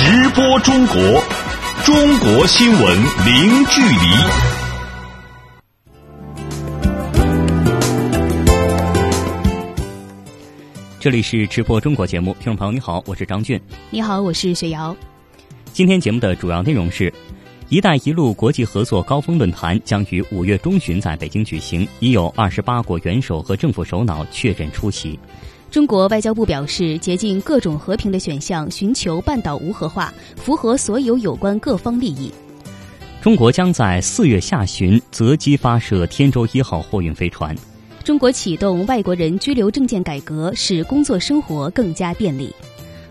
直播中国，中国新闻零距离。这里是直播中国节目，听众朋友你好，我是张俊。你好，我是雪瑶。今天节目的主要内容是。“一带一路”国际合作高峰论坛将于五月中旬在北京举行，已有二十八国元首和政府首脑确认出席。中国外交部表示，竭尽各种和平的选项，寻求半岛无核化，符合所有有关各方利益。中国将在四月下旬择机发射天舟一号货运飞船。中国启动外国人居留证件改革，使工作生活更加便利。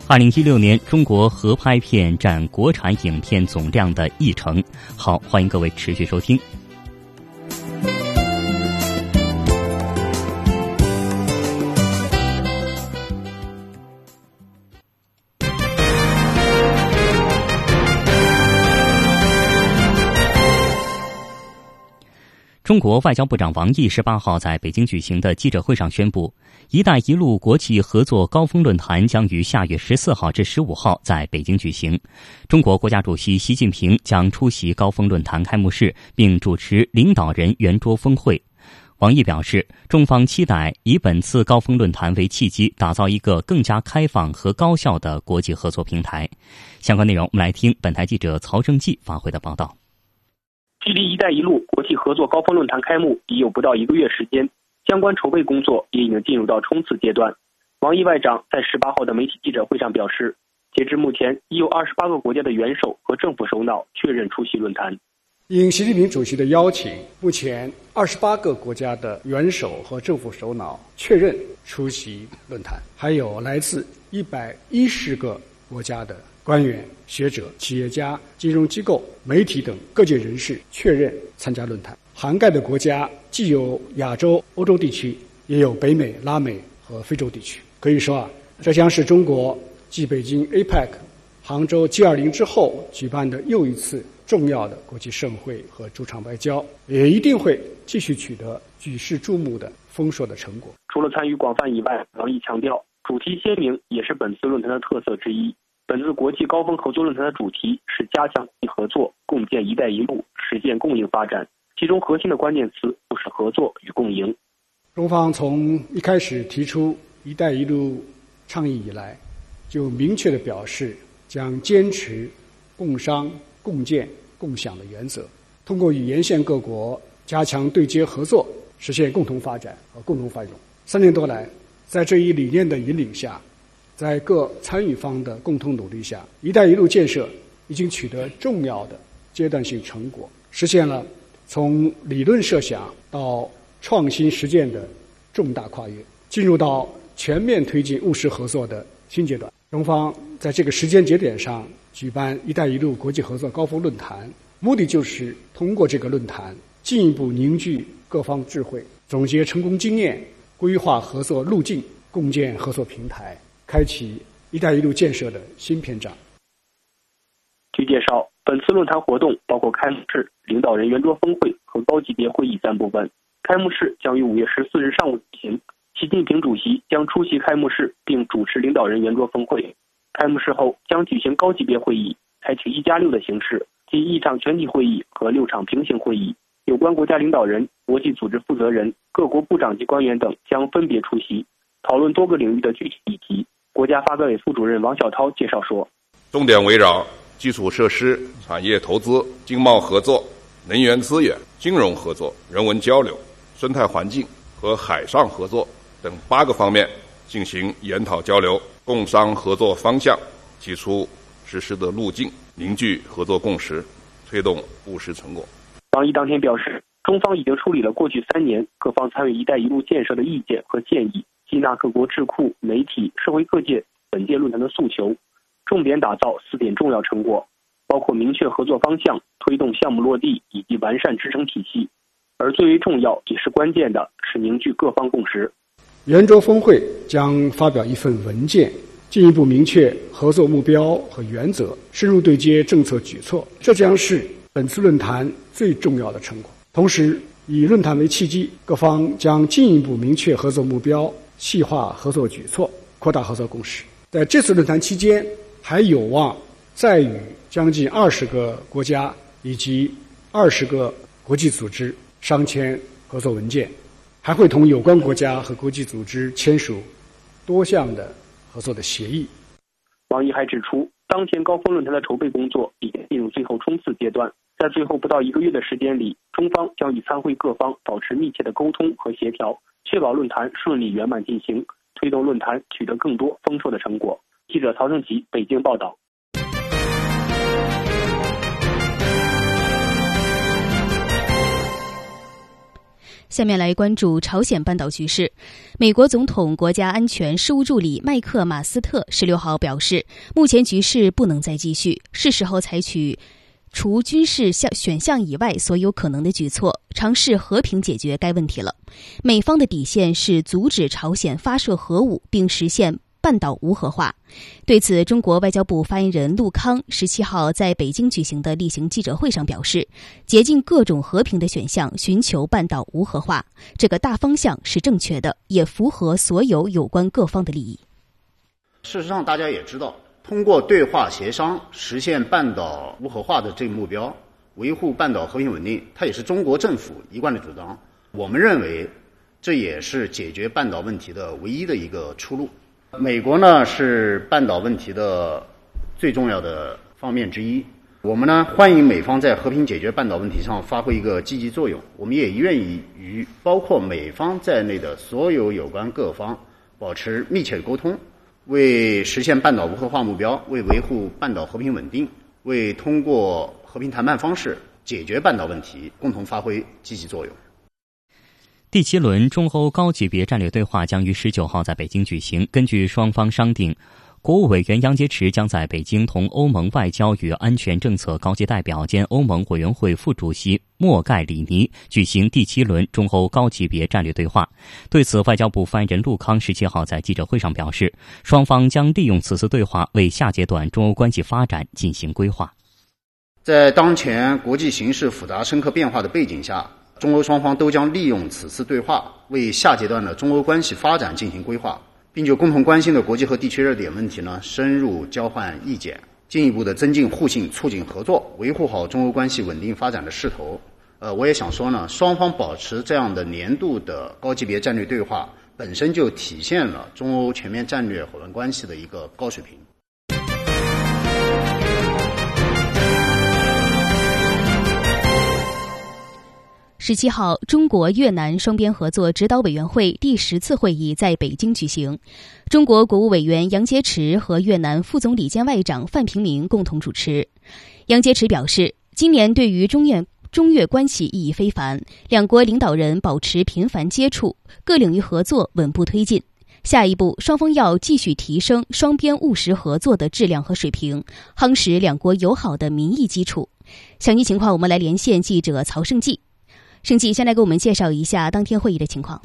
二零一六年，中国合拍片占国产影片总量的一成。好，欢迎各位持续收听。中国外交部长王毅十八号在北京举行的记者会上宣布，“一带一路”国际合作高峰论坛将于下月十四号至十五号在北京举行。中国国家主席习近平将出席高峰论坛开幕式，并主持领导人圆桌峰会。王毅表示，中方期待以本次高峰论坛为契机，打造一个更加开放和高效的国际合作平台。相关内容，我们来听本台记者曹正记发回的报道。距离“一带一路”国际合作高峰论坛开幕已有不到一个月时间，相关筹备工作也已经进入到冲刺阶段。王毅外长在十八号的媒体记者会上表示，截至目前，已有二十八个国家的元首和政府首脑确认出席论坛。应习近平主席的邀请，目前二十八个国家的元首和政府首脑确认出席论坛，还有来自一百一十个国家的。官员、学者、企业家、金融机构、媒体等各界人士确认参加论坛，涵盖的国家既有亚洲、欧洲地区，也有北美、拉美和非洲地区。可以说啊，这将是中国继北京 APEC、杭州 G20 之后举办的又一次重要的国际盛会和主场外交，也一定会继续取得举世注目的丰硕的成果。除了参与广泛以外，王毅强调，主题鲜明也是本次论坛的特色之一。本次国际高峰合作论坛的主题是加强合作，共建“一带一路”，实现共赢发展。其中核心的关键词就是合作与共赢。中方从一开始提出“一带一路”倡议以来，就明确的表示将坚持共商、共建、共享的原则，通过与沿线各国加强对接合作，实现共同发展和共同繁荣。三年多来，在这一理念的引领下。在各参与方的共同努力下，“一带一路”建设已经取得重要的阶段性成果，实现了从理论设想到创新实践的重大跨越，进入到全面推进务实合作的新阶段。中方在这个时间节点上举办“一带一路”国际合作高峰论坛，目的就是通过这个论坛进一步凝聚各方智慧，总结成功经验，规划合作路径，共建合作平台。开启“一带一路”建设的新篇章。据介绍，本次论坛活动包括开幕式、领导人圆桌峰会和高级别会议三部分。开幕式将于五月十四日上午举行，习近平主席将出席开幕式并主持领导人圆桌峰会。开幕式后将举行高级别会议，采取“一加六”的形式，即一场全体会议和六场平行会议。有关国家领导人、国际组织负责人、各国部长级官员等将分别出席，讨论多个领域的具体议题。国家发改委副主任王晓涛介绍说：“重点围绕基础设施、产业投资、经贸合作、能源资源、金融合作、人文交流、生态环境和海上合作等八个方面进行研讨交流，共商合作方向，提出实施的路径，凝聚合作共识，推动务实成果。”王毅当天表示，中方已经处理了过去三年各方参与“一带一路”建设的意见和建议。吸纳各国智库、媒体、社会各界本届论坛的诉求，重点打造四点重要成果，包括明确合作方向、推动项目落地以及完善支撑体系。而最为重要也是关键的是凝聚各方共识。圆桌峰会将发表一份文件，进一步明确合作目标和原则，深入对接政策举措。这将是本次论坛最重要的成果。同时，以论坛为契机，各方将进一步明确合作目标。细化合作举措，扩大合作共识。在这次论坛期间，还有望再与将近二十个国家以及二十个国际组织商签合作文件，还会同有关国家和国际组织签署多项的合作的协议。王毅还指出，当前高峰论坛的筹备工作已经进入最后冲刺阶段，在最后不到一个月的时间里，中方将与参会各方保持密切的沟通和协调，确保论坛顺利圆满进行，推动论坛取得更多丰硕的成果。记者曹正奇北京报道。下面来关注朝鲜半岛局势。美国总统国家安全事务助理麦克马斯特十六号表示，目前局势不能再继续，是时候采取除军事项选项以外所有可能的举措，尝试和平解决该问题了。美方的底线是阻止朝鲜发射核武，并实现。半岛无核化。对此，中国外交部发言人陆康十七号在北京举行的例行记者会上表示，竭尽各种和平的选项，寻求半岛无核化，这个大方向是正确的，也符合所有有关各方的利益。事实上，大家也知道，通过对话协商实现半岛无核化的这个目标，维护半岛和平稳定，它也是中国政府一贯的主张。我们认为，这也是解决半岛问题的唯一的一个出路。美国呢是半岛问题的最重要的方面之一。我们呢欢迎美方在和平解决半岛问题上发挥一个积极作用。我们也愿意与包括美方在内的所有有关各方保持密切的沟通，为实现半岛无核化目标，为维护半岛和平稳定，为通过和平谈判方式解决半岛问题，共同发挥积极作用。第七轮中欧高级别战略对话将于十九号在北京举行。根据双方商定，国务委员杨洁篪将在北京同欧盟外交与安全政策高级代表兼欧盟委员会副主席莫盖里尼举行第七轮中欧高级别战略对话。对此，外交部发言人陆康十七号在记者会上表示，双方将利用此次对话为下阶段中欧关系发展进行规划。在当前国际形势复杂深刻变化的背景下。中欧双方都将利用此次对话，为下阶段的中欧关系发展进行规划，并就共同关心的国际和地区热点问题呢，深入交换意见，进一步的增进互信，促进合作，维护好中欧关系稳定发展的势头。呃，我也想说呢，双方保持这样的年度的高级别战略对话，本身就体现了中欧全面战略伙伴关系的一个高水平。十七号，中国越南双边合作指导委员会第十次会议在北京举行，中国国务委员杨洁篪和越南副总理兼外长范平明共同主持。杨洁篪表示，今年对于中越中越关系意义非凡，两国领导人保持频繁接触，各领域合作稳步推进。下一步，双方要继续提升双边务实合作的质量和水平，夯实两国友好的民意基础。详细情况，我们来连线记者曹胜记。盛记，先来给我们介绍一下当天会议的情况。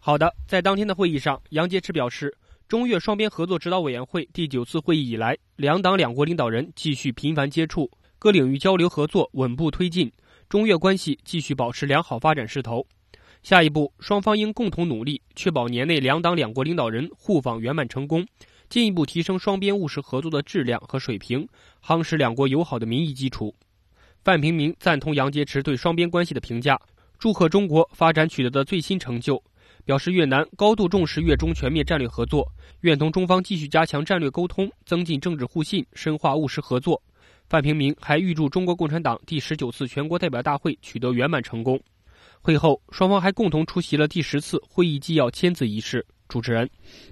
好的，在当天的会议上，杨洁篪表示，中越双边合作指导委员会第九次会议以来，两党两国领导人继续频繁接触，各领域交流合作稳步推进，中越关系继续保持良好发展势头。下一步，双方应共同努力，确保年内两党两国领导人互访圆满成功，进一步提升双边务实合作的质量和水平，夯实两国友好的民意基础。范平明赞同杨洁篪对双边关系的评价，祝贺中国发展取得的最新成就，表示越南高度重视越中全面战略合作，愿同中方继续加强战略沟通，增进政治互信，深化务实合作。范平明还预祝中国共产党第十九次全国代表大会取得圆满成功。会后，双方还共同出席了第十次会议纪要签字仪式。主持人，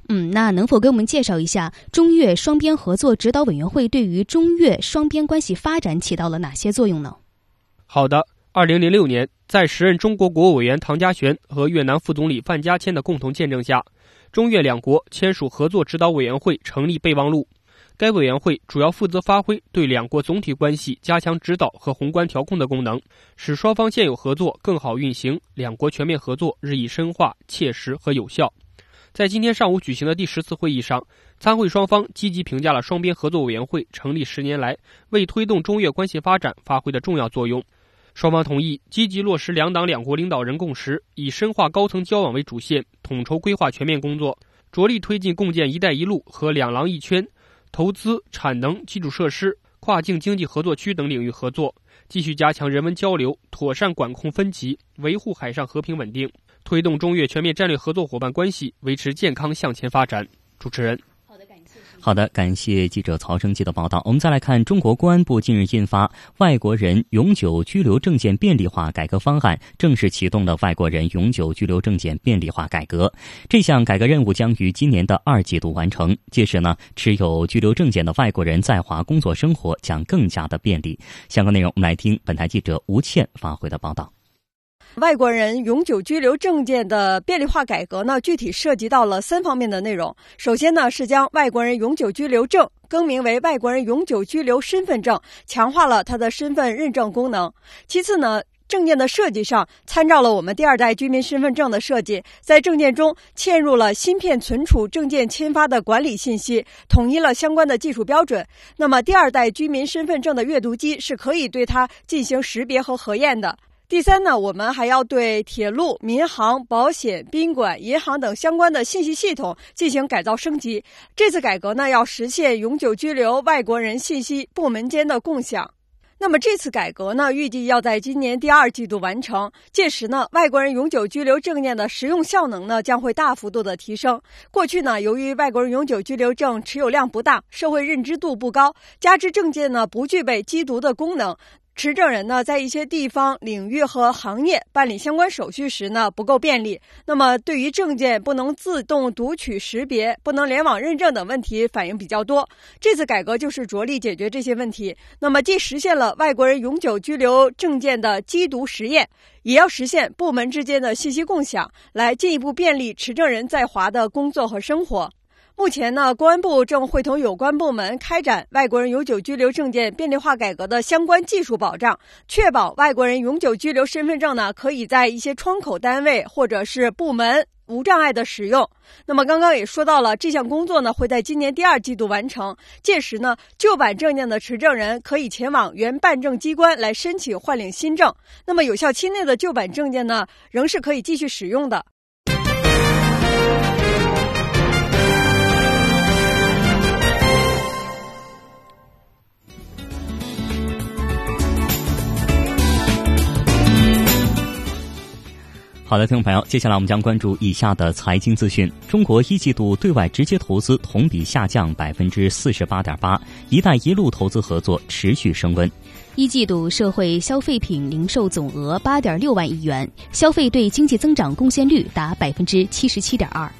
嗯，那能否给我们介绍一下中越双边合作指导委员会对于中越双边关系发展起到了哪些作用呢？好的，二零零六年，在时任中国国务委员唐家璇和越南副总理范家谦的共同见证下，中越两国签署合作指导委员会成立备忘录。该委员会主要负责发挥对两国总体关系加强指导和宏观调控的功能，使双方现有合作更好运行，两国全面合作日益深化、切实和有效。在今天上午举行的第十次会议上，参会双方积极评价了双边合作委员会成立十年来为推动中越关系发展发挥的重要作用。双方同意积极落实两党两国领导人共识，以深化高层交往为主线，统筹规划全面工作，着力推进共建“一带一路”和“两廊一圈”，投资、产能、基础设施、跨境经济合作区等领域合作，继续加强人文交流，妥善管控分歧，维护海上和平稳定，推动中越全面战略合作伙伴关系维持健康向前发展。主持人。好的，感谢好的，感谢记者曹生记的报道。我们再来看，中国公安部近日印发《外国人永久居留证件便利化改革方案》，正式启动了外国人永久居留证件便利化改革。这项改革任务将于今年的二季度完成。届时呢，持有居留证件的外国人在华工作生活将更加的便利。相关内容，我们来听本台记者吴倩发回的报道。外国人永久居留证件的便利化改革呢，具体涉及到了三方面的内容。首先呢，是将外国人永久居留证更名为外国人永久居留身份证，强化了它的身份认证功能。其次呢，证件的设计上参照了我们第二代居民身份证的设计，在证件中嵌入了芯片存储证件签发的管理信息，统一了相关的技术标准。那么，第二代居民身份证的阅读机是可以对它进行识别和核验的。第三呢，我们还要对铁路、民航、保险、宾馆、银行等相关的信息系统进行改造升级。这次改革呢，要实现永久居留外国人信息部门间的共享。那么这次改革呢，预计要在今年第二季度完成。届时呢，外国人永久居留证件的实用效能呢，将会大幅度的提升。过去呢，由于外国人永久居留证持有量不大，社会认知度不高，加之证件呢不具备缉毒的功能。持证人呢，在一些地方、领域和行业办理相关手续时呢，不够便利。那么，对于证件不能自动读取识别、不能联网认证等问题，反映比较多。这次改革就是着力解决这些问题。那么，既实现了外国人永久居留证件的缉毒实验，也要实现部门之间的信息共享，来进一步便利持证人在华的工作和生活。目前呢，公安部正会同有关部门开展外国人永久居留证件便利化改革的相关技术保障，确保外国人永久居留身份证呢可以在一些窗口单位或者是部门无障碍的使用。那么刚刚也说到了，这项工作呢会在今年第二季度完成，届时呢旧版证件的持证人可以前往原办证机关来申请换领新证，那么有效期内的旧版证件呢仍是可以继续使用的。好的，听众朋友，接下来我们将关注以下的财经资讯：中国一季度对外直接投资同比下降百分之四十八点八，一带一路投资合作持续升温。一季度社会消费品零售总额八点六万亿元，消费对经济增长贡献率达百分之七十七点二。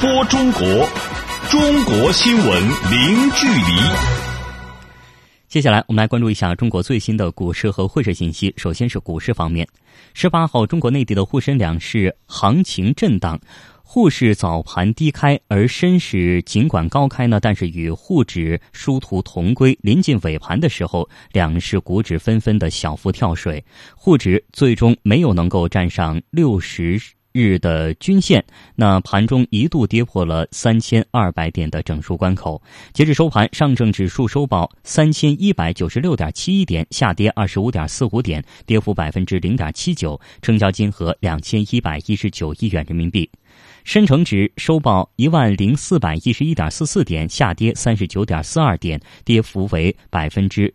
播中国，中国新闻零距离。接下来，我们来关注一下中国最新的股市和汇市信息。首先是股市方面，十八号，中国内地的沪深两市行情震荡，沪市早盘低开，而深市尽管高开呢，但是与沪指殊途同归。临近尾盘的时候，两市股指纷纷的小幅跳水，沪指最终没有能够站上六十。日的均线，那盘中一度跌破了三千二百点的整数关口。截至收盘，上证指数收报三千一百九十六点七一点，下跌二十五点四五点，跌幅百分之零点七九，成交金额两千一百一十九亿元人民币。深成指收报一万零四百一十一点四四点，下跌三十九点四二点，跌幅为百分之。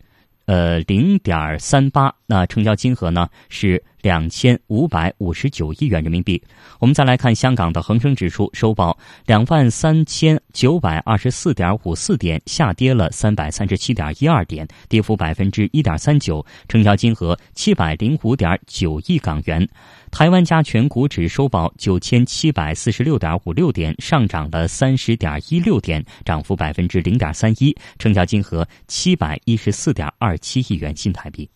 呃，零点三八，那成交金额呢是两千五百五十九亿元人民币。我们再来看香港的恒生指数收报两万三千九百二十四点五四点，下跌了三百三十七点一二点，跌幅百分之一点三九，成交金额七百零五点九亿港元。台湾加权股指收报九千七百四十六点五六点，上涨了三十点一六点，涨幅百分之零点三一，成交金额七百一十四点二七亿元新台币。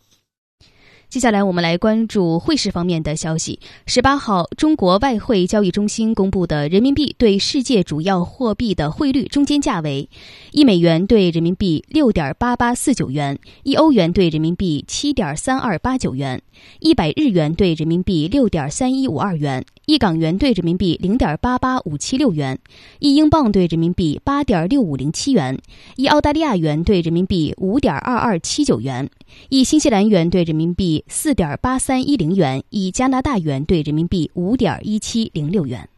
接下来，我们来关注汇市方面的消息。十八号，中国外汇交易中心公布的人民币对世界主要货币的汇率中间价为：一美元兑人民币六点八八四九元，一欧元兑人民币七点三二八九元，一百日元兑人民币六点三一五二元，一港元兑人民币零点八八五七六元，一英镑兑人民币八点六五零七元，一澳大利亚元兑人民币五点二二七九元，一新西兰元兑人民币四点八三一零元，一加拿大元兑人民币五点一七零六元。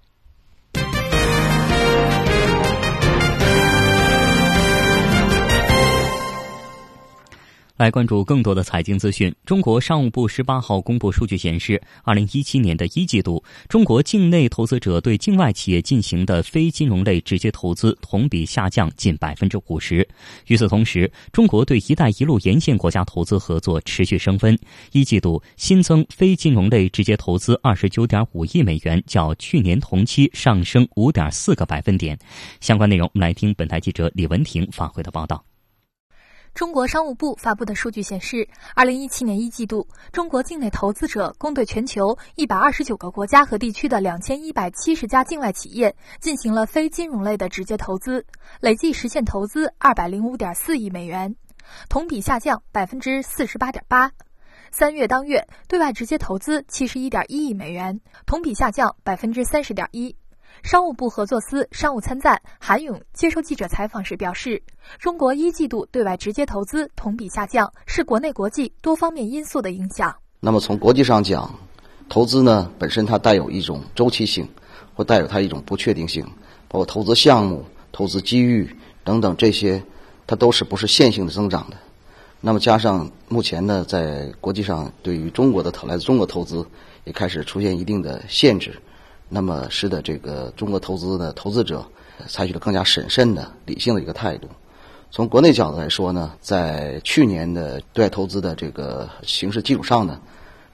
来关注更多的财经资讯。中国商务部十八号公布数据显示，二零一七年的一季度，中国境内投资者对境外企业进行的非金融类直接投资同比下降近百分之五十。与此同时，中国对“一带一路”沿线国家投资合作持续升温。一季度新增非金融类直接投资二十九点五亿美元，较去年同期上升五点四个百分点。相关内容，我们来听本台记者李文婷发回的报道。中国商务部发布的数据显示，二零一七年一季度，中国境内投资者共对全球一百二十九个国家和地区的两千一百七十家境外企业进行了非金融类的直接投资，累计实现投资二百零五点四亿美元，同比下降百分之四十八点八。三月当月，对外直接投资七十一点一亿美元，同比下降百分之三十点一。商务部合作司商务参赞韩勇接受记者采访时表示，中国一季度对外直接投资同比下降，是国内国际多方面因素的影响。那么从国际上讲，投资呢本身它带有一种周期性，或带有它一种不确定性，包括投资项目、投资机遇等等这些，它都是不是线性的增长的。那么加上目前呢，在国际上对于中国的投来自中国投资也开始出现一定的限制。那么使得这个中国投资的投资者采取了更加审慎的、理性的一个态度。从国内角度来说呢，在去年的对外投资的这个形势基础上呢，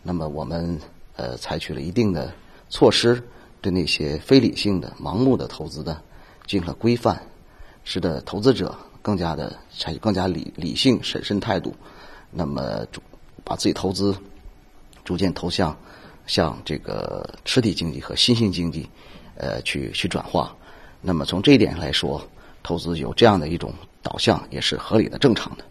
那么我们呃采取了一定的措施，对那些非理性的、盲目的投资的进行了规范，使得投资者更加的采取更加理理性、审慎态度，那么把自己投资逐渐投向。向这个实体经济和新兴经济，呃，去去转化。那么从这一点上来说，投资有这样的一种导向也是合理的、正常的。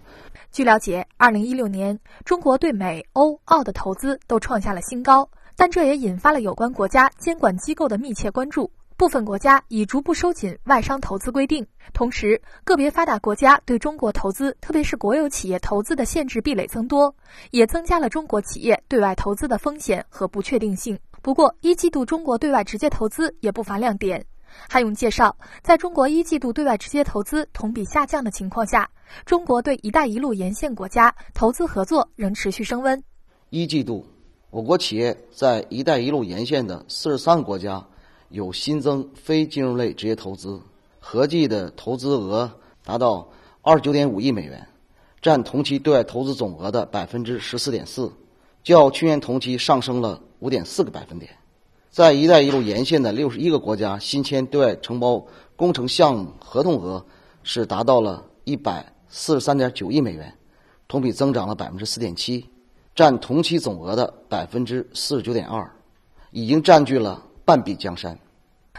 据了解，二零一六年中国对美、欧、澳的投资都创下了新高，但这也引发了有关国家监管机构的密切关注。部分国家已逐步收紧外商投资规定，同时个别发达国家对中国投资，特别是国有企业投资的限制壁垒增多，也增加了中国企业对外投资的风险和不确定性。不过，一季度中国对外直接投资也不乏亮点。韩勇介绍，在中国一季度对外直接投资同比下降的情况下，中国对“一带一路”沿线国家投资合作仍持续升温。一季度，我国企业在“一带一路”沿线的四十三个国家。有新增非金融类直接投资，合计的投资额达到二十九点五亿美元，占同期对外投资总额的百分之十四点四，较去年同期上升了五点四个百分点。在“一带一路”沿线的六十一个国家新签对外承包工程项目合同额是达到了一百四十三点九亿美元，同比增长了百分之四点七，占同期总额的百分之四十九点二，已经占据了。半壁江山。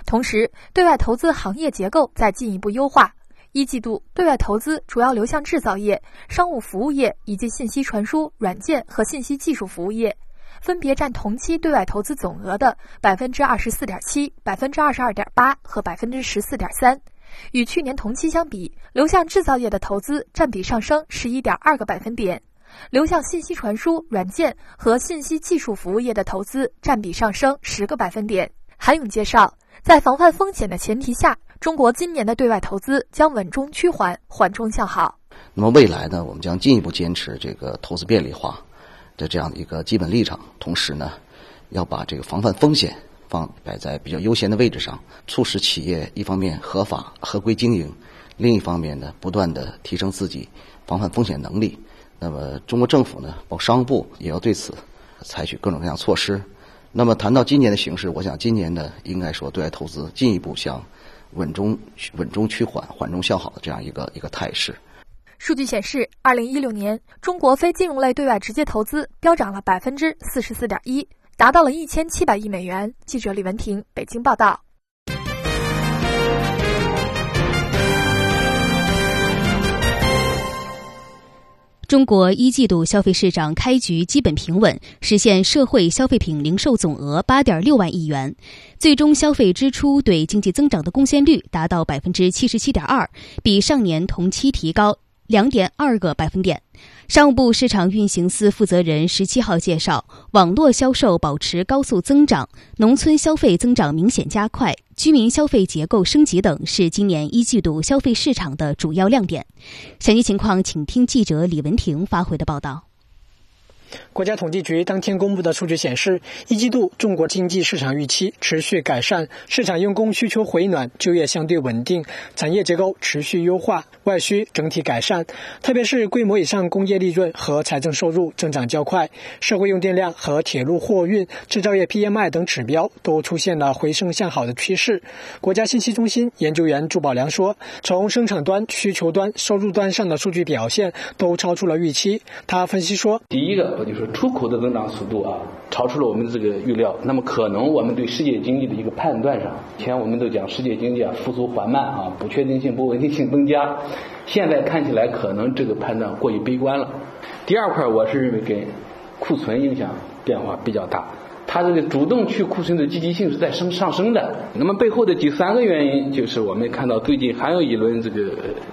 同时，对外投资行业结构在进一步优化。一季度，对外投资主要流向制造业、商务服务业以及信息传输、软件和信息技术服务业，分别占同期对外投资总额的百分之二十四点七、百分之二十二点八和百分之十四点三。与去年同期相比，流向制造业的投资占比上升十一点二个百分点。流向信息传输、软件和信息技术服务业的投资占比上升十个百分点。韩勇介绍，在防范风险的前提下，中国今年的对外投资将稳中趋缓，缓中向好。那么未来呢？我们将进一步坚持这个投资便利化的这样的一个基本立场，同时呢，要把这个防范风险放摆在比较优先的位置上，促使企业一方面合法合规经营，另一方面呢，不断的提升自己防范风险能力。那么，中国政府呢，包括商务部也要对此采取各种各样措施。那么，谈到今年的形势，我想今年呢，应该说对外投资进一步向稳中稳中趋缓、缓中向好的这样一个一个态势。数据显示，二零一六年中国非金融类对外直接投资飙涨了百分之四十四点一，达到了一千七百亿美元。记者李文婷，北京报道。中国一季度消费市场开局基本平稳，实现社会消费品零售总额八点六万亿元，最终消费支出对经济增长的贡献率达到百分之七十七点二，比上年同期提高两点二个百分点。商务部市场运行司负责人十七号介绍，网络销售保持高速增长，农村消费增长明显加快，居民消费结构升级等是今年一季度消费市场的主要亮点。详细情况，请听记者李文婷发回的报道。国家统计局当天公布的数据显示，一季度中国经济市场预期持续改善，市场用工需求回暖，就业相对稳定，产业结构持续优化，外需整体改善。特别是规模以上工业利润和财政收入增长较快，社会用电量和铁路货运、制造业 PMI 等指标都出现了回升向好的趋势。国家信息中心研究员朱宝良说：“从生产端、需求端、收入端上的数据表现都超出了预期。”他分析说：“第一个。”就说出口的增长速度啊，超出了我们的这个预料。那么可能我们对世界经济的一个判断上，以前我们都讲世界经济啊复苏缓慢啊，不确定性、不稳定性增加。现在看起来可能这个判断过于悲观了。第二块，我是认为跟库存影响变化比较大。它这个主动去库存的积极性是在升上升的。那么背后的第三个原因就是我们看到最近还有一轮这个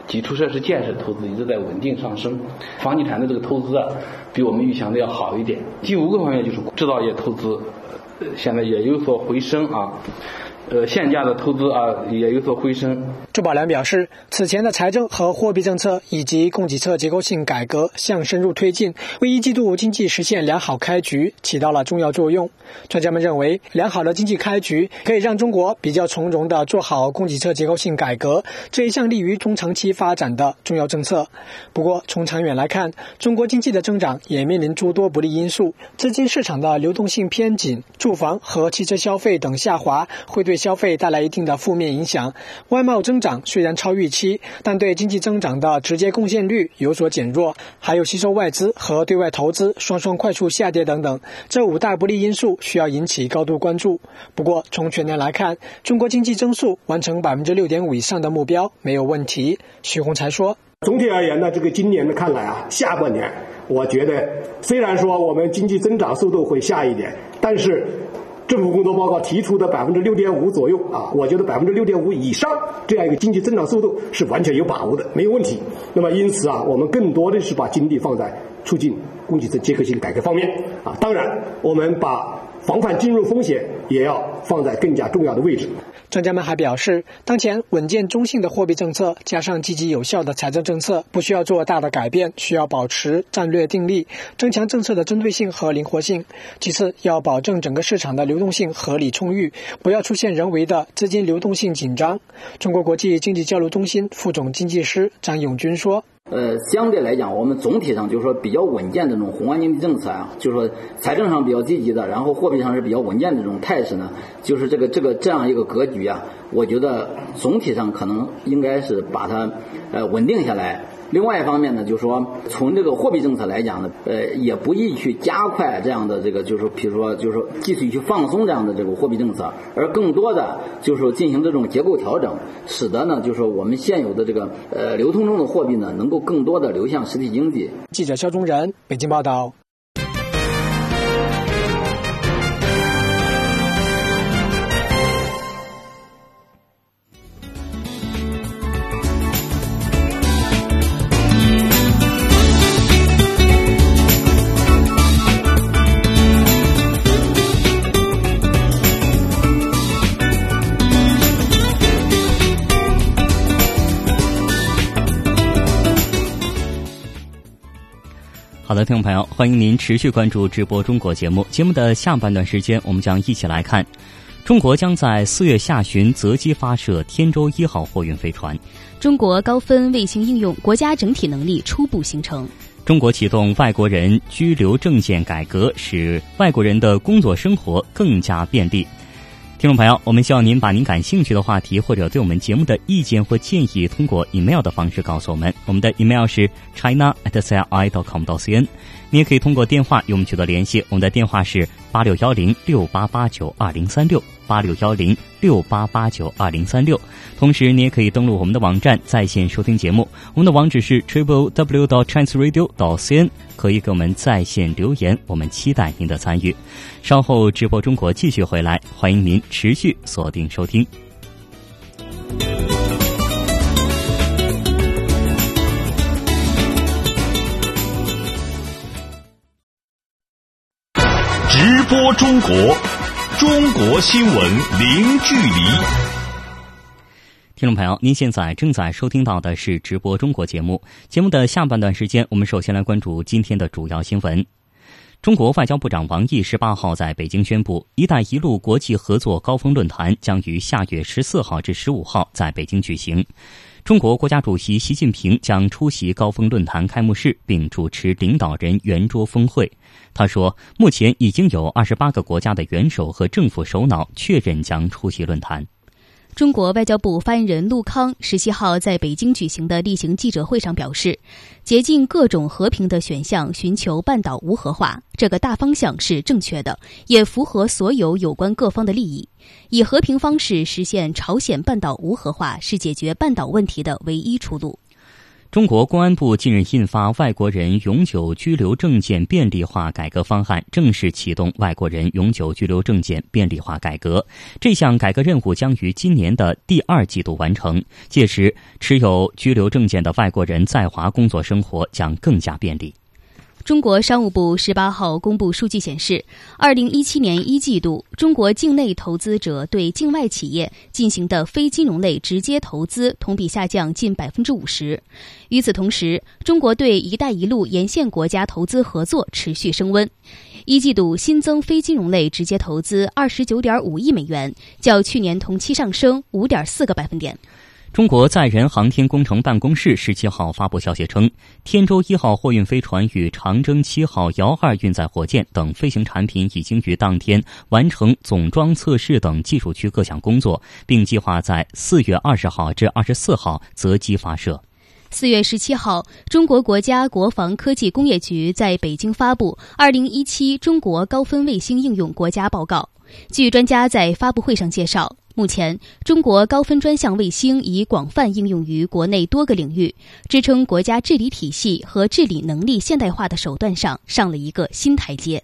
基础设施建设投资一直在稳定上升，房地产的这个投资啊比我们预想的要好一点。第五个方面就是制造业投资，现在也有所回升啊。呃，现价的投资啊也有所回升。朱宝良表示，此前的财政和货币政策以及供给侧结构性改革向深入推进，为一季度经济实现良好开局起到了重要作用。专家们认为，良好的经济开局可以让中国比较从容地做好供给侧结构性改革这一项利于中长期发展的重要政策。不过，从长远来看，中国经济的增长也面临诸多不利因素，资金市场的流动性偏紧，住房和汽车消费等下滑会对对。消费带来一定的负面影响，外贸增长虽然超预期，但对经济增长的直接贡献率有所减弱，还有吸收外资和对外投资双双快速下跌等等，这五大不利因素需要引起高度关注。不过，从全年来看，中国经济增速完成百分之六点五以上的目标没有问题。徐洪才说：“总体而言呢，这个今年的看来啊，下半年我觉得虽然说我们经济增长速度会下一点，但是。”政府工作报告提出的百分之六点五左右啊，我觉得百分之六点五以上这样一个经济增长速度是完全有把握的，没有问题。那么因此啊，我们更多的是把精力放在促进供给侧结构性改革方面啊。当然，我们把防范金融风险也要放在更加重要的位置。专家们还表示，当前稳健中性的货币政策加上积极有效的财政政策，不需要做大的改变，需要保持战略定力，增强政策的针对性和灵活性。其次，要保证整个市场的流动性合理充裕，不要出现人为的资金流动性紧张。中国国际经济交流中心副总经济师张永军说。呃，相对来讲，我们总体上就是说比较稳健的这种宏观经济政策啊，就是说财政上比较积极的，然后货币上是比较稳健的这种态势呢，就是这个这个这样一个格局啊，我觉得总体上可能应该是把它呃稳定下来。另外一方面呢，就是说从这个货币政策来讲呢，呃，也不易去加快这样的这个，就是，比如说，就是继续去放松这样的这个货币政策，而更多的就是进行这种结构调整，使得呢，就是说我们现有的这个呃流通中的货币呢，能够更多的流向实体经济。记者肖忠仁，北京报道。好的，听众朋友，欢迎您持续关注直播中国节目。节目的下半段时间，我们将一起来看：中国将在四月下旬择机发射天舟一号货运飞船；中国高分卫星应用国家整体能力初步形成；中国启动外国人居留证件改革，使外国人的工作生活更加便利。听众朋友，我们希望您把您感兴趣的话题或者对我们节目的意见或建议，通过 email 的方式告诉我们。我们的 email 是 china at cri dot com dot cn。你也可以通过电话与我们取得联系，我们的电话是八六幺零六八八九二零三六八六幺零六八八九二零三六。同时，你也可以登录我们的网站在线收听节目，我们的网址是 triple w 到 chance radio 到 cn，可以给我们在线留言，我们期待您的参与。稍后直播中国继续回来，欢迎您持续锁定收听。播中国，中国新闻零距离。听众朋友，您现在正在收听到的是直播中国节目。节目的下半段时间，我们首先来关注今天的主要新闻。中国外交部长王毅十八号在北京宣布，“一带一路”国际合作高峰论坛将于下月十四号至十五号在北京举行。中国国家主席习近平将出席高峰论坛开幕式，并主持领导人圆桌峰会。他说，目前已经有二十八个国家的元首和政府首脑确认将出席论坛。中国外交部发言人陆康十七号在北京举行的例行记者会上表示，竭尽各种和平的选项，寻求半岛无核化，这个大方向是正确的，也符合所有有关各方的利益。以和平方式实现朝鲜半岛无核化，是解决半岛问题的唯一出路。中国公安部近日印发《外国人永久居留证件便利化改革方案》，正式启动外国人永久居留证件便利化改革。这项改革任务将于今年的第二季度完成，届时持有居留证件的外国人在华工作生活将更加便利。中国商务部十八号公布数据显示，二零一七年一季度，中国境内投资者对境外企业进行的非金融类直接投资同比下降近百分之五十。与此同时，中国对“一带一路”沿线国家投资合作持续升温。一季度新增非金融类直接投资二十九点五亿美元，较去年同期上升五点四个百分点。中国载人航天工程办公室十七号发布消息称，天舟一号货运飞船与长征七号遥二运载火箭等飞行产品已经于当天完成总装测试等技术区各项工作，并计划在四月二十号至二十四号择机发射。四月十七号，中国国家国防科技工业局在北京发布《二零一七中国高分卫星应用国家报告》。据专家在发布会上介绍。目前，中国高分专项卫星已广泛应用于国内多个领域，支撑国家治理体系和治理能力现代化的手段上上了一个新台阶。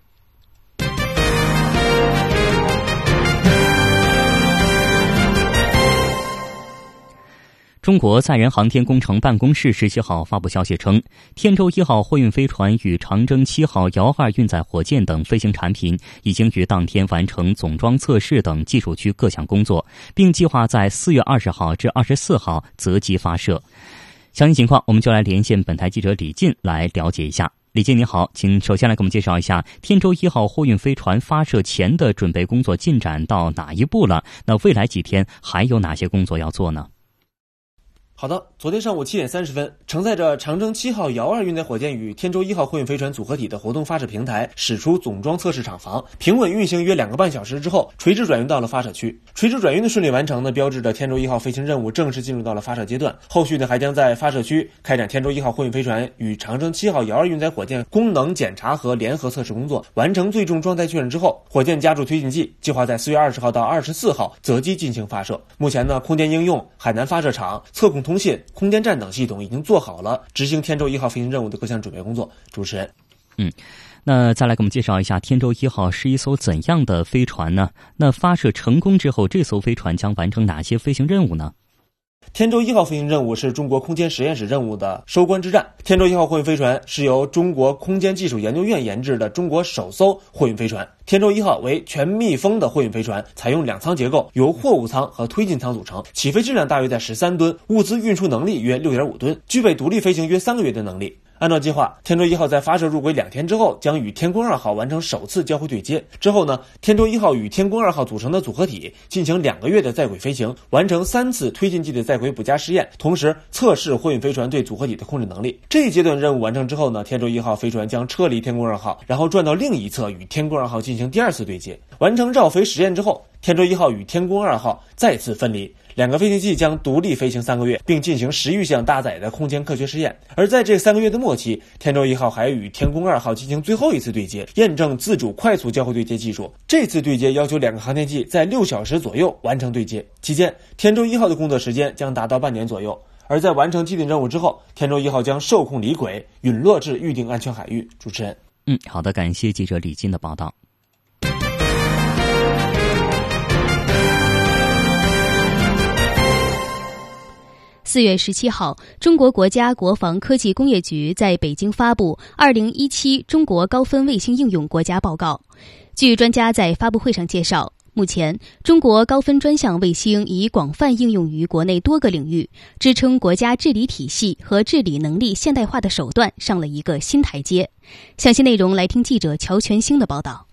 中国载人航天工程办公室十七号发布消息称，天舟一号货运飞船与长征七号遥二运载火箭等飞行产品已经于当天完成总装测试等技术区各项工作，并计划在四月二十号至二十四号择机发射。详细情况，我们就来连线本台记者李进来了解一下。李进，你好，请首先来给我们介绍一下天舟一号货运飞船发射前的准备工作进展到哪一步了？那未来几天还有哪些工作要做呢？好的，昨天上午七点三十分，承载着长征七号遥二运载火箭与天舟一号货运飞船组合体的活动发射平台驶出总装测试厂房，平稳运行约两个半小时之后，垂直转运到了发射区。垂直转运的顺利完成呢，标志着天舟一号飞行任务正式进入到了发射阶段。后续呢，还将在发射区开展天舟一号货运飞船与长征七号遥二运载火箭功能检查和联合测试工作。完成最终状态确认之后，火箭加注推进剂，计划在四月二十号到二十四号择机进行发射。目前呢，空间应用、海南发射场、测控。通信、空间站等系统已经做好了执行天舟一号飞行任务的各项准备工作。主持人，嗯，那再来给我们介绍一下天舟一号是一艘怎样的飞船呢？那发射成功之后，这艘飞船将完成哪些飞行任务呢？天舟一号飞行任务是中国空间实验室任务的收官之战。天舟一号货运飞船是由中国空间技术研究院研制的中国首艘货运飞船。天舟一号为全密封的货运飞船，采用两舱结构，由货物舱和推进舱组成，起飞质量大约在十三吨，物资运输能力约六点五吨，具备独立飞行约三个月的能力。按照计划，天舟一号在发射入轨两天之后，将与天宫二号完成首次交会对接。之后呢，天舟一号与天宫二号组成的组合体进行两个月的在轨飞行，完成三次推进剂的在轨补加试验，同时测试货运飞船对组合体的控制能力。这一阶段任务完成之后呢，天舟一号飞船将撤离天宫二号，然后转到另一侧与天宫二号进行第二次对接。完成绕飞实验之后。天舟一号与天宫二号再次分离，两个飞行器将独立飞行三个月，并进行十余项搭载的空间科学实验。而在这三个月的末期，天舟一号还与天宫二号进行最后一次对接，验证自主快速交会对接技术。这次对接要求两个航天器在六小时左右完成对接，期间天舟一号的工作时间将达到半年左右。而在完成既定任务之后，天舟一号将受控离轨，陨落至预定安全海域。主持人，嗯，好的，感谢记者李金的报道。四月十七号，中国国家国防科技工业局在北京发布《二零一七中国高分卫星应用国家报告》。据专家在发布会上介绍，目前中国高分专项卫星已广泛应用于国内多个领域，支撑国家治理体系和治理能力现代化的手段上了一个新台阶。详细内容来听记者乔全兴的报道。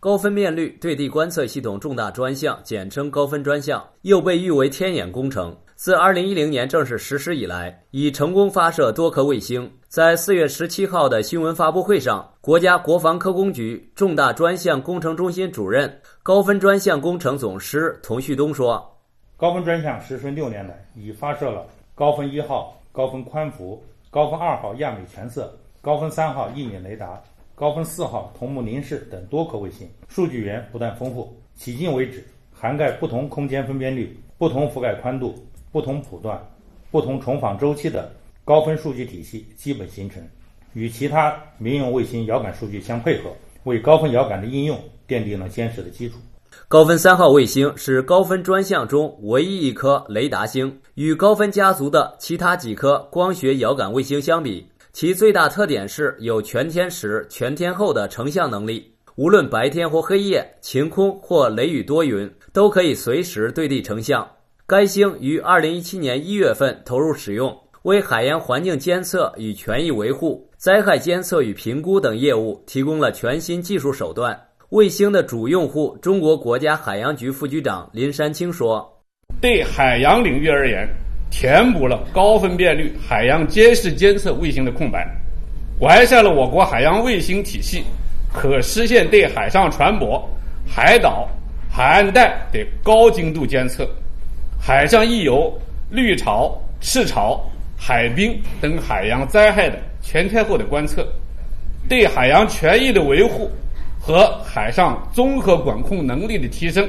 高分辨率对地观测系统重大专项，简称高分专项，又被誉为“天眼工程”。自2010年正式实施以来，已成功发射多颗卫星。在4月17号的新闻发布会上，国家国防科工局重大专项工程中心主任、高分专项工程总师童旭东说：“高分专项实施六年来，已发射了高分一号、高分宽幅、高分二号亚美全色、高分三号一米雷达、高分四号同步凝视等多颗卫星，数据源不断丰富。迄今为止，涵盖不同空间分辨率、不同覆盖宽度。”不同谱段、不同重访周期的高分数据体系基本形成，与其他民用卫星遥感数据相配合，为高分遥感的应用奠定了坚实的基础。高分三号卫星是高分专项中唯一一颗雷达星，与高分家族的其他几颗光学遥感卫星相比，其最大特点是有全天时、全天候的成像能力，无论白天或黑夜、晴空或雷雨多云，都可以随时对地成像。该星于二零一七年一月份投入使用，为海洋环境监测与权益维护、灾害监测与评估等业务提供了全新技术手段。卫星的主用户中国国家海洋局副局长林山青说：“对海洋领域而言，填补了高分辨率海洋监视监测卫星的空白，完善了我国海洋卫星体系，可实现对海上船舶、海岛、海岸带的高精度监测。”海上溢油、绿潮、赤潮、海冰等海洋灾害的全天候的观测，对海洋权益的维护和海上综合管控能力的提升，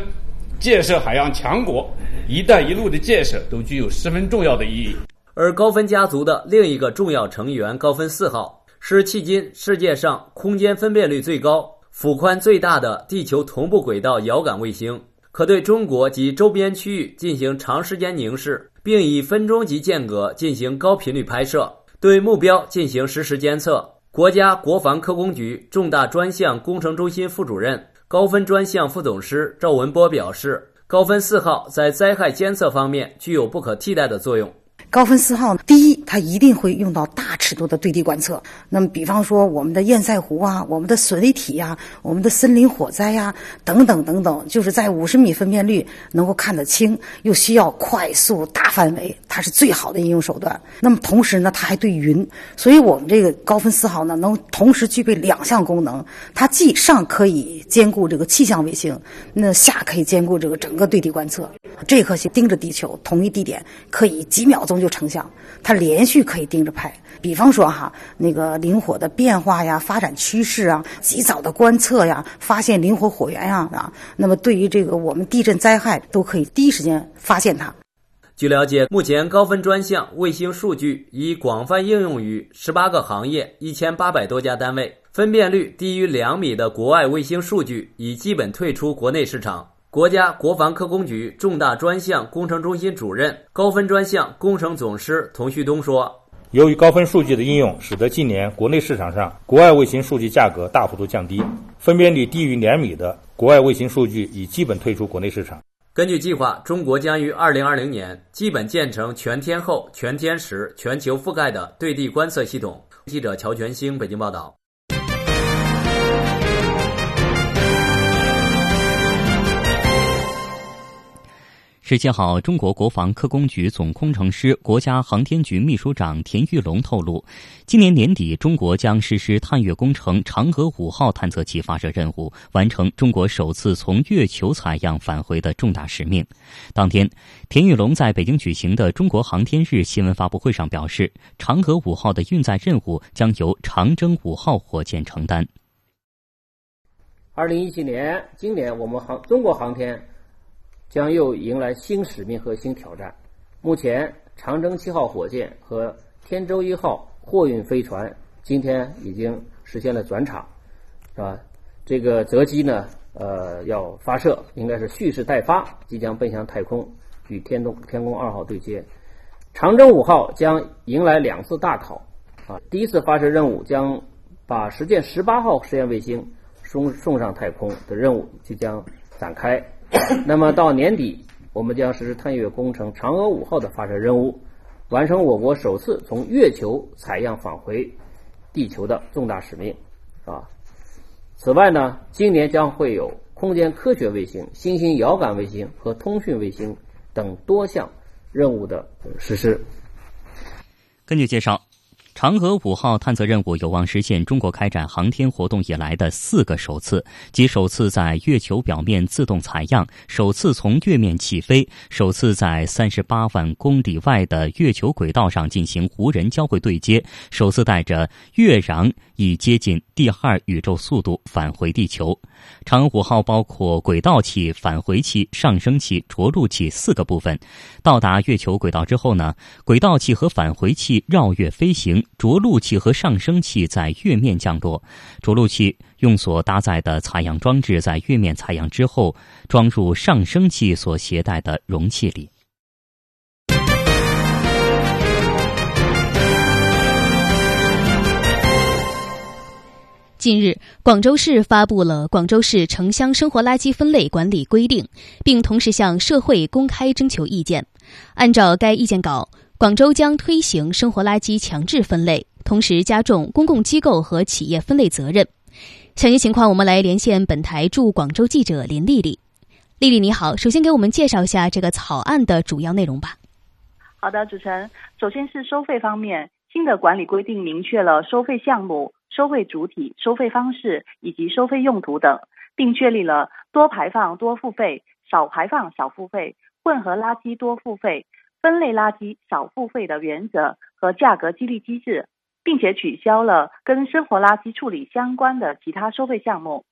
建设海洋强国“一带一路”的建设都具有十分重要的意义。而高分家族的另一个重要成员高分四号，是迄今世界上空间分辨率最高、幅宽最大的地球同步轨道遥感卫星。可对中国及周边区域进行长时间凝视，并以分钟级间隔进行高频率拍摄，对目标进行实时监测。国家国防科工局重大专项工程中心副主任、高分专项副总师赵文波表示，高分四号在灾害监测方面具有不可替代的作用。高分四号呢，第一，它一定会用到大尺度的对地观测。那么，比方说我们的堰塞湖啊，我们的水体呀，我们的森林火灾呀，等等等等，就是在五十米分辨率能够看得清，又需要快速大范围，它是最好的应用手段。那么同时呢，它还对云，所以我们这个高分四号呢，能同时具备两项功能：它既上可以兼顾这个气象卫星，那下可以兼顾这个整个对地观测。这颗星盯着地球，同一地点可以几秒钟。就成像，它连续可以盯着拍。比方说哈，那个灵火的变化呀、发展趋势啊、及早的观测呀、发现灵火火源呀啊，那么对于这个我们地震灾害都可以第一时间发现它。据了解，目前高分专项卫星数据已广泛应用于十八个行业、一千八百多家单位，分辨率低于两米的国外卫星数据已基本退出国内市场。国家国防科工局重大专项工程中心主任、高分专项工程总师童旭东说：“由于高分数据的应用，使得近年国内市场上国外卫星数据价格大幅度降低，分辨率低于两米的国外卫星数据已基本退出国内市场。”根据计划，中国将于二零二零年基本建成全天候、全天时、全球覆盖的对地观测系统。记者乔全兴北京报道。十七号，中国国防科工局总工程师、国家航天局秘书长田玉龙透露，今年年底，中国将实施探月工程“嫦娥五号”探测器发射任务，完成中国首次从月球采样返回的重大使命。当天，田玉龙在北京举行的中国航天日新闻发布会上表示，“嫦娥五号”的运载任务将由长征五号火箭承担。二零一七年，今年我们航中国航天。将又迎来新使命和新挑战。目前，长征七号火箭和天舟一号货运飞船今天已经实现了转场，是吧？这个择机呢，呃，要发射，应该是蓄势待发，即将奔向太空，与天东天宫二号对接。长征五号将迎来两次大考，啊，第一次发射任务将把实践十八号实验卫星送送上太空的任务即将展开。那么到年底，我们将实施探月工程“嫦娥五号”的发射任务，完成我国首次从月球采样返回地球的重大使命，啊。此外呢，今年将会有空间科学卫星、新兴遥感卫星和通讯卫星等多项任务的实施。根据介绍。嫦娥五号探测任务有望实现中国开展航天活动以来的四个首次，即首次在月球表面自动采样，首次从月面起飞，首次在三十八万公里外的月球轨道上进行无人交会对接，首次带着月壤以接近第二宇宙速度返回地球。嫦娥五号包括轨道器、返回器、上升器、着陆器四个部分。到达月球轨道之后呢，轨道器和返回器绕月飞行。着陆器和上升器在月面降落，着陆器用所搭载的采样装置在月面采样之后，装入上升器所携带的容器里。近日，广州市发布了《广州市城乡生活垃圾分类管理规定》，并同时向社会公开征求意见。按照该意见稿。广州将推行生活垃圾强制分类，同时加重公共机构和企业分类责任。详细情况，我们来连线本台驻广州记者林丽丽。丽丽你好，首先给我们介绍一下这个草案的主要内容吧。好的，主持人，首先是收费方面，新的管理规定明确了收费项目、收费主体、收费方式以及收费用途等，并确立了多排放多付费、少排放少付费、混合垃圾多付费。分类垃圾少付费的原则和价格激励机制，并且取消了跟生活垃圾处理相关的其他收费项目。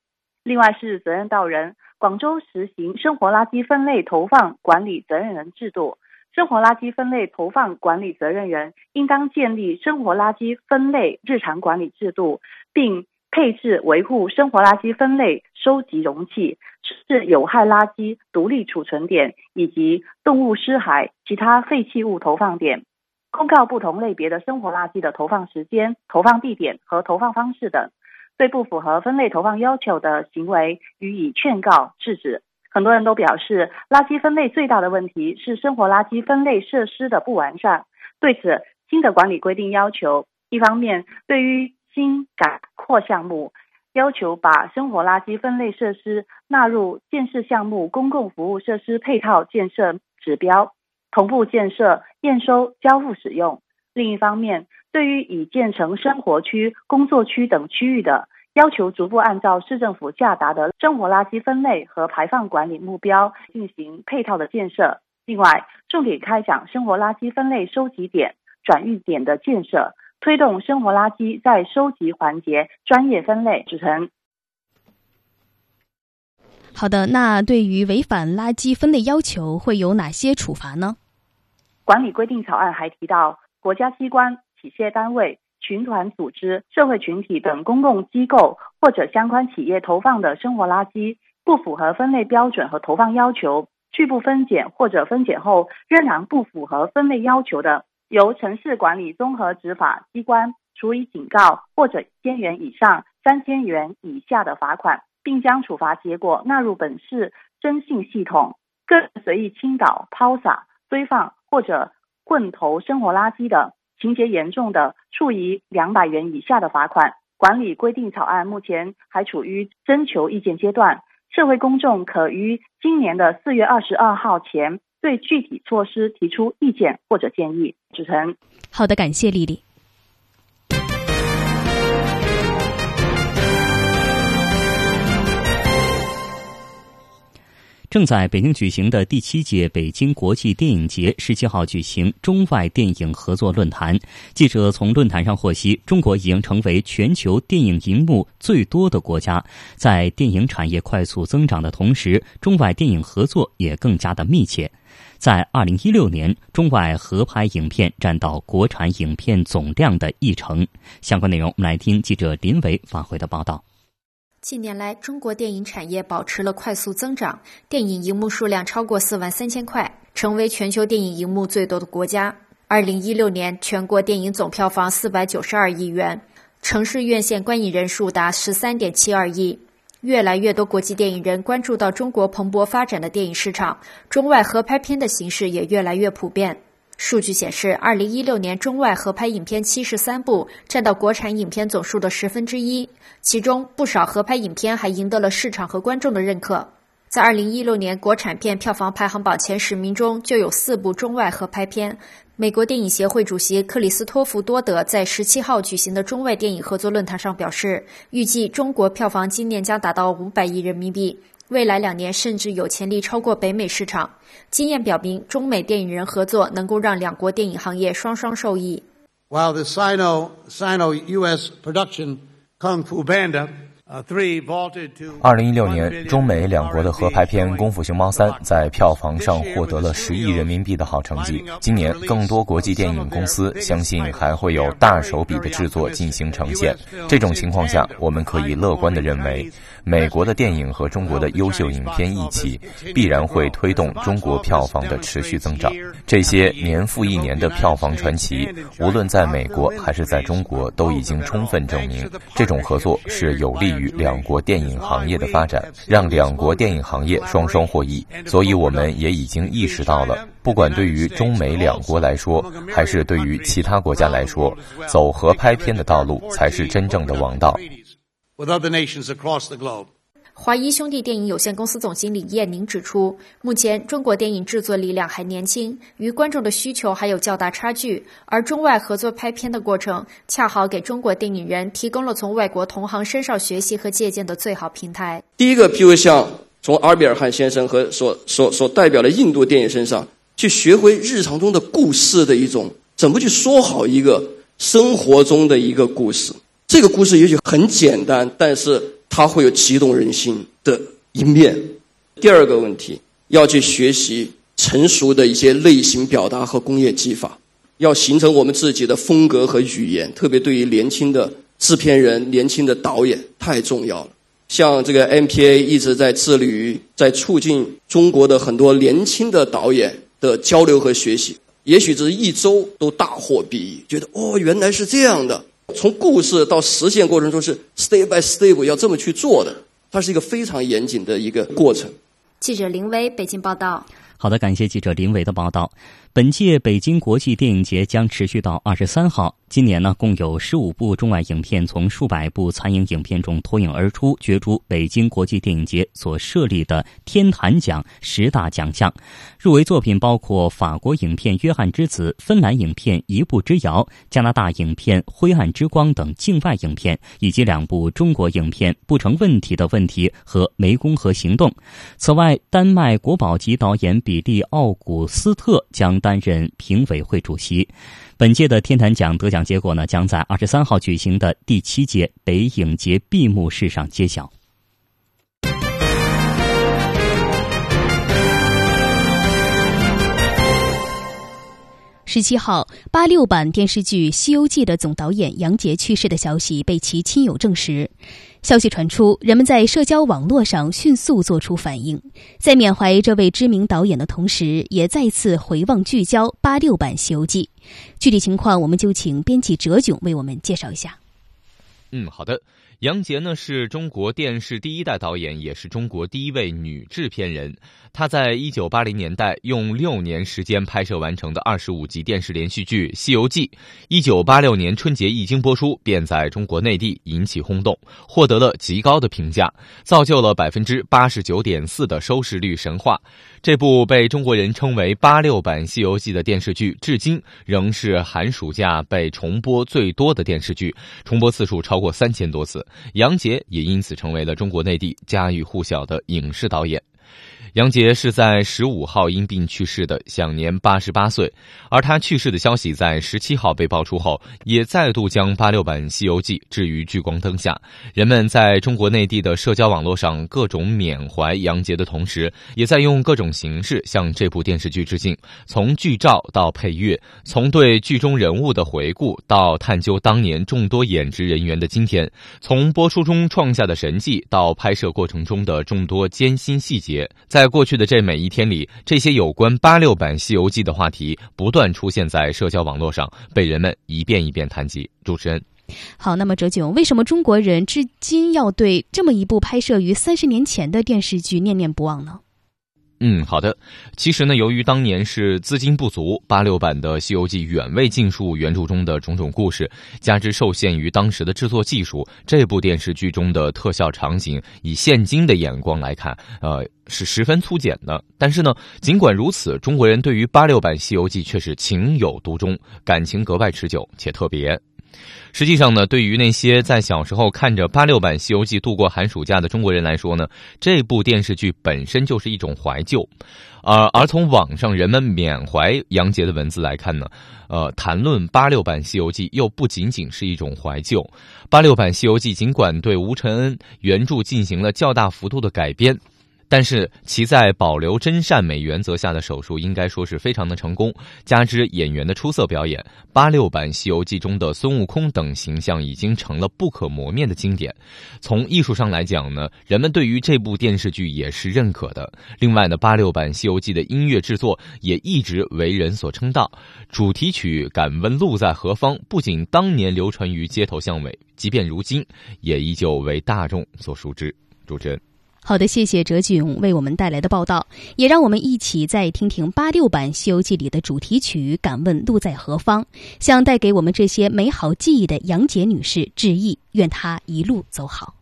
另外是责任到人，广州实行生活垃圾分类投放管理责任人制度，生活垃圾分类投放管理责任人应当建立生活垃圾分类日常管理制度，并。配置维护生活垃圾分类收集容器，是有害垃圾独立储存点以及动物尸骸、其他废弃物投放点，公告不同类别的生活垃圾的投放时间、投放地点和投放方式等。对不符合分类投放要求的行为予以劝告制止。很多人都表示，垃圾分类最大的问题是生活垃圾分类设施的不完善。对此，新的管理规定要求，一方面对于新改扩项目要求把生活垃圾分类设施纳入建设项目公共服务设施配套建设指标，同步建设验收交付使用。另一方面，对于已建成生活区、工作区等区域的，要求逐步按照市政府下达的生活垃圾分类和排放管理目标进行配套的建设。另外，重点开展生活垃圾分类收集点、转运点的建设。推动生活垃圾在收集环节专业分类制成。好的，那对于违反垃圾分类要求会有哪些处罚呢？管理规定草案还提到，国家机关、企事业单位、群团组织、社会群体等公共机构或者相关企业投放的生活垃圾不符合分类标准和投放要求，拒不分拣或者分拣后仍然不符合分类要求的。由城市管理综合执法机关处以警告或者一千元以上三千元以下的罚款，并将处罚结果纳入本市征信系统。个人随意倾倒、抛洒、堆放或者混投生活垃圾的，情节严重的，处以两百元以下的罚款。管理规定草案目前还处于征求意见阶段，社会公众可于今年的四月二十二号前。对具体措施提出意见或者建议。主持人，好的，感谢丽丽。正在北京举行的第七届北京国际电影节十七号举行中外电影合作论坛。记者从论坛上获悉，中国已经成为全球电影银幕最多的国家，在电影产业快速增长的同时，中外电影合作也更加的密切。在二零一六年，中外合拍影片占到国产影片总量的一成。相关内容，我们来听记者林伟发回的报道。近年来，中国电影产业保持了快速增长，电影银幕数量超过四万三千块，成为全球电影银幕最多的国家。二零一六年，全国电影总票房四百九十二亿元，城市院线观影人数达十三点七二亿。越来越多国际电影人关注到中国蓬勃发展的电影市场，中外合拍片的形式也越来越普遍。数据显示，二零一六年中外合拍影片七十三部，占到国产影片总数的十分之一。其中不少合拍影片还赢得了市场和观众的认可。在二零一六年国产片票房排行榜前十名中，就有四部中外合拍片。美国电影协会主席克里斯托弗多德在十七号举行的中外电影合作论坛上表示，预计中国票房今年将达到五百亿人民币。未来两年甚至有潜力超过北美市场。经验表明，中美电影人合作能够让两国电影行业双双受益。While the Sino Sino U.S. production Kung Fu Panda 二零一六年，中美两国的合拍片《功夫熊猫三》在票房上获得了十亿人民币的好成绩。今年，更多国际电影公司相信还会有大手笔的制作进行呈现。这种情况下，我们可以乐观的认为，美国的电影和中国的优秀影片一起，必然会推动中国票房的持续增长。这些年复一年的票房传奇，无论在美国还是在中国，都已经充分证明，这种合作是有利。于两国电影行业的发展，让两国电影行业双双获益。所以，我们也已经意识到了，不管对于中美两国来说，还是对于其他国家来说，走合拍片的道路才是真正的王道。华谊兄弟电影有限公司总经理叶宁指出，目前中国电影制作力量还年轻，与观众的需求还有较大差距，而中外合作拍片的过程，恰好给中国电影人提供了从外国同行身上学习和借鉴的最好平台。第一个，譬如像从阿尔比尔汗先生和所所所代表的印度电影身上，去学会日常中的故事的一种怎么去说好一个生活中的一个故事。这个故事也许很简单，但是。它会有激动人心的一面。第二个问题，要去学习成熟的一些类型表达和工业技法，要形成我们自己的风格和语言。特别对于年轻的制片人、年轻的导演，太重要了。像这个 MPA 一直在致力于在促进中国的很多年轻的导演的交流和学习。也许这一周都大获裨益，觉得哦，原来是这样的。从故事到实现过程中是 step by step 要这么去做的，它是一个非常严谨的一个过程。记者林威北京报道。好的，感谢记者林伟的报道。本届北京国际电影节将持续到二十三号。今年呢，共有十五部中外影片从数百部残影影片中脱颖而出，角逐北京国际电影节所设立的天坛奖十大奖项。入围作品包括法国影片《约翰之子》、芬兰影片《一步之遥》、加拿大影片《灰暗之光》等境外影片，以及两部中国影片《不成问题的问题》和《湄公河行动》。此外，丹麦国宝级导演比利·奥古斯特将担任评委会主席。本届的天坛奖得奖结果呢，将在二十三号举行的第七届北影节闭幕式上揭晓。十七号，八六版电视剧《西游记》的总导演杨洁去世的消息被其亲友证实。消息传出，人们在社交网络上迅速做出反应，在缅怀这位知名导演的同时，也再次回望聚焦八六版《西游记》。具体情况，我们就请编辑哲炯为我们介绍一下。嗯，好的。杨洁呢是中国电视第一代导演，也是中国第一位女制片人。她在一九八零年代用六年时间拍摄完成的二十五集电视连续剧《西游记》，一九八六年春节一经播出，便在中国内地引起轰动，获得了极高的评价，造就了百分之八十九点四的收视率神话。这部被中国人称为“八六版《西游记》的电视剧，至今仍是寒暑假被重播最多的电视剧，重播次数超过三千多次。杨洁也因此成为了中国内地家喻户晓的影视导演。杨洁是在十五号因病去世的，享年八十八岁。而他去世的消息在十七号被爆出后，也再度将八六版《西游记》置于聚光灯下。人们在中国内地的社交网络上各种缅怀杨洁的同时，也在用各种形式向这部电视剧致敬。从剧照到配乐，从对剧中人物的回顾到探究当年众多演职人员的今天，从播出中创下的神迹到拍摄过程中的众多艰辛细节，在。在过去的这每一天里，这些有关八六版《西游记》的话题不断出现在社交网络上，被人们一遍一遍谈及。主持人，好，那么哲炯，为什么中国人至今要对这么一部拍摄于三十年前的电视剧念念不忘呢？嗯，好的。其实呢，由于当年是资金不足，八六版的《西游记》远未尽述原著中的种种故事，加之受限于当时的制作技术，这部电视剧中的特效场景，以现今的眼光来看，呃，是十分粗简的。但是呢，尽管如此，中国人对于八六版《西游记》却是情有独钟，感情格外持久且特别。实际上呢，对于那些在小时候看着八六版《西游记》度过寒暑假的中国人来说呢，这部电视剧本身就是一种怀旧。而而从网上人们缅怀杨洁的文字来看呢，呃，谈论八六版《西游记》又不仅仅是一种怀旧。八六版《西游记》尽管对吴承恩原著进行了较大幅度的改编。但是其在保留真善美原则下的手术应该说是非常的成功，加之演员的出色表演，八六版《西游记》中的孙悟空等形象已经成了不可磨灭的经典。从艺术上来讲呢，人们对于这部电视剧也是认可的。另外呢，八六版《西游记》的音乐制作也一直为人所称道，主题曲《敢问路在何方》不仅当年流传于街头巷尾，即便如今也依旧为大众所熟知。主持人。好的，谢谢哲炯为我们带来的报道，也让我们一起再听听八六版《西游记》里的主题曲《敢问路在何方》，向带给我们这些美好记忆的杨洁女士致意，愿她一路走好。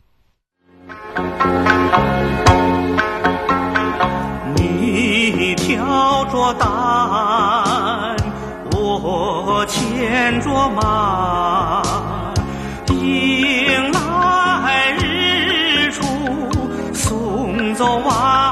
你挑着担，我牵着马。走马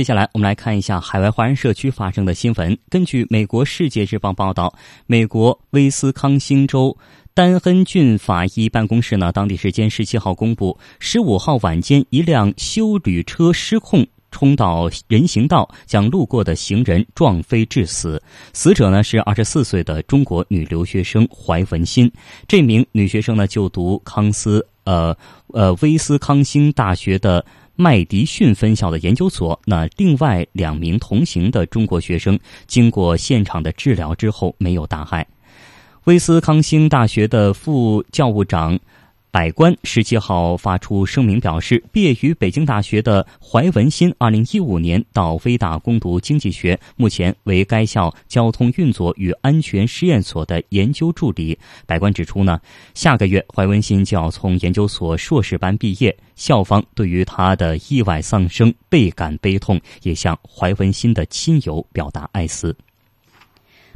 接下来，我们来看一下海外华人社区发生的新闻。根据美国《世界日报》报道，美国威斯康星州丹恩郡法医办公室呢，当地时间十七号公布，十五号晚间一辆修旅车失控。冲到人行道，将路过的行人撞飞致死。死者呢是二十四岁的中国女留学生怀文新。这名女学生呢就读康斯呃呃威斯康星大学的麦迪逊分校的研究所。那另外两名同行的中国学生经过现场的治疗之后没有大碍。威斯康星大学的副教务长。百官十七号发出声明表示，毕业于北京大学的怀文新，二零一五年到威大攻读经济学，目前为该校交通运作与安全实验所的研究助理。百官指出呢，下个月怀文新就要从研究所硕士班毕业，校方对于他的意外丧生倍感悲痛，也向怀文新的亲友表达哀思。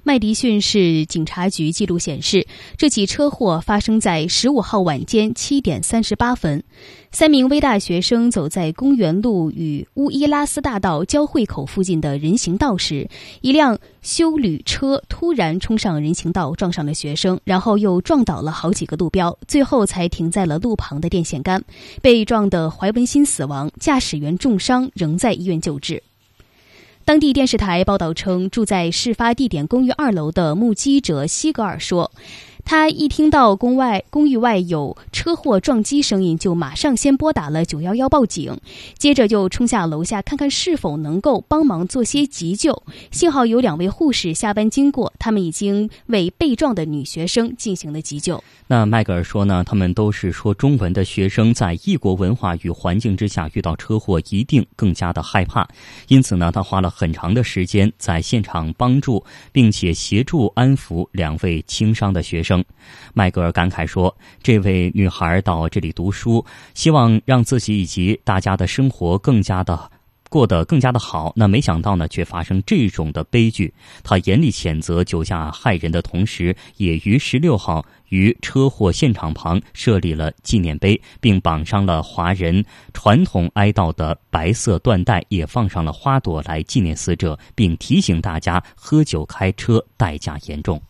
麦迪逊市警察局记录显示，这起车祸发生在十五号晚间七点三十八分。三名微大学生走在公园路与乌伊拉斯大道交汇口附近的人行道时，一辆修旅车突然冲上人行道，撞上了学生，然后又撞倒了好几个路标，最后才停在了路旁的电线杆。被撞的怀文新死亡，驾驶员重伤，仍在医院救治。当地电视台报道称，住在事发地点公寓二楼的目击者西格尔说。他一听到公外公寓外有车祸撞击声音，就马上先拨打了九幺幺报警，接着就冲下楼下看看是否能够帮忙做些急救。幸好有两位护士下班经过，他们已经为被撞的女学生进行了急救。那迈格尔说呢，他们都是说中文的学生，在异国文化与环境之下遇到车祸，一定更加的害怕。因此呢，他花了很长的时间在现场帮助并且协助安抚两位轻伤的学生生。迈格尔感慨说：“这位女孩到这里读书，希望让自己以及大家的生活更加的过得更加的好。那没想到呢，却发生这种的悲剧。他严厉谴责酒驾害人的同时，也于十六号于车祸现场旁设立了纪念碑，并绑上了华人传统哀悼的白色缎带，也放上了花朵来纪念死者，并提醒大家喝酒开车代价严重。”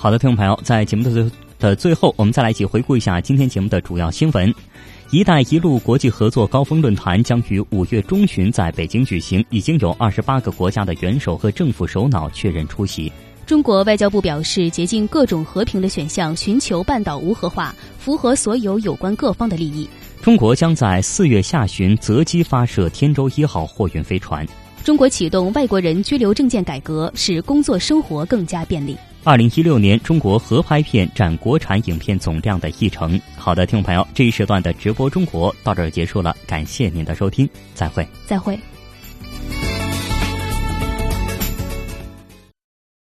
好的，听众朋友，在节目的最的最后，我们再来一起回顾一下今天节目的主要新闻。“一带一路”国际合作高峰论坛将于五月中旬在北京举行，已经有二十八个国家的元首和政府首脑确认出席。中国外交部表示，竭尽各种和平的选项，寻求半岛无核化，符合所有有关各方的利益。中国将在四月下旬择机发射天舟一号货运飞船。中国启动外国人居留证件改革，使工作生活更加便利。二零一六年，中国合拍片占国产影片总量的一成。好的，听众朋友，这一时段的直播中国到这儿结束了，感谢您的收听，再会，再会。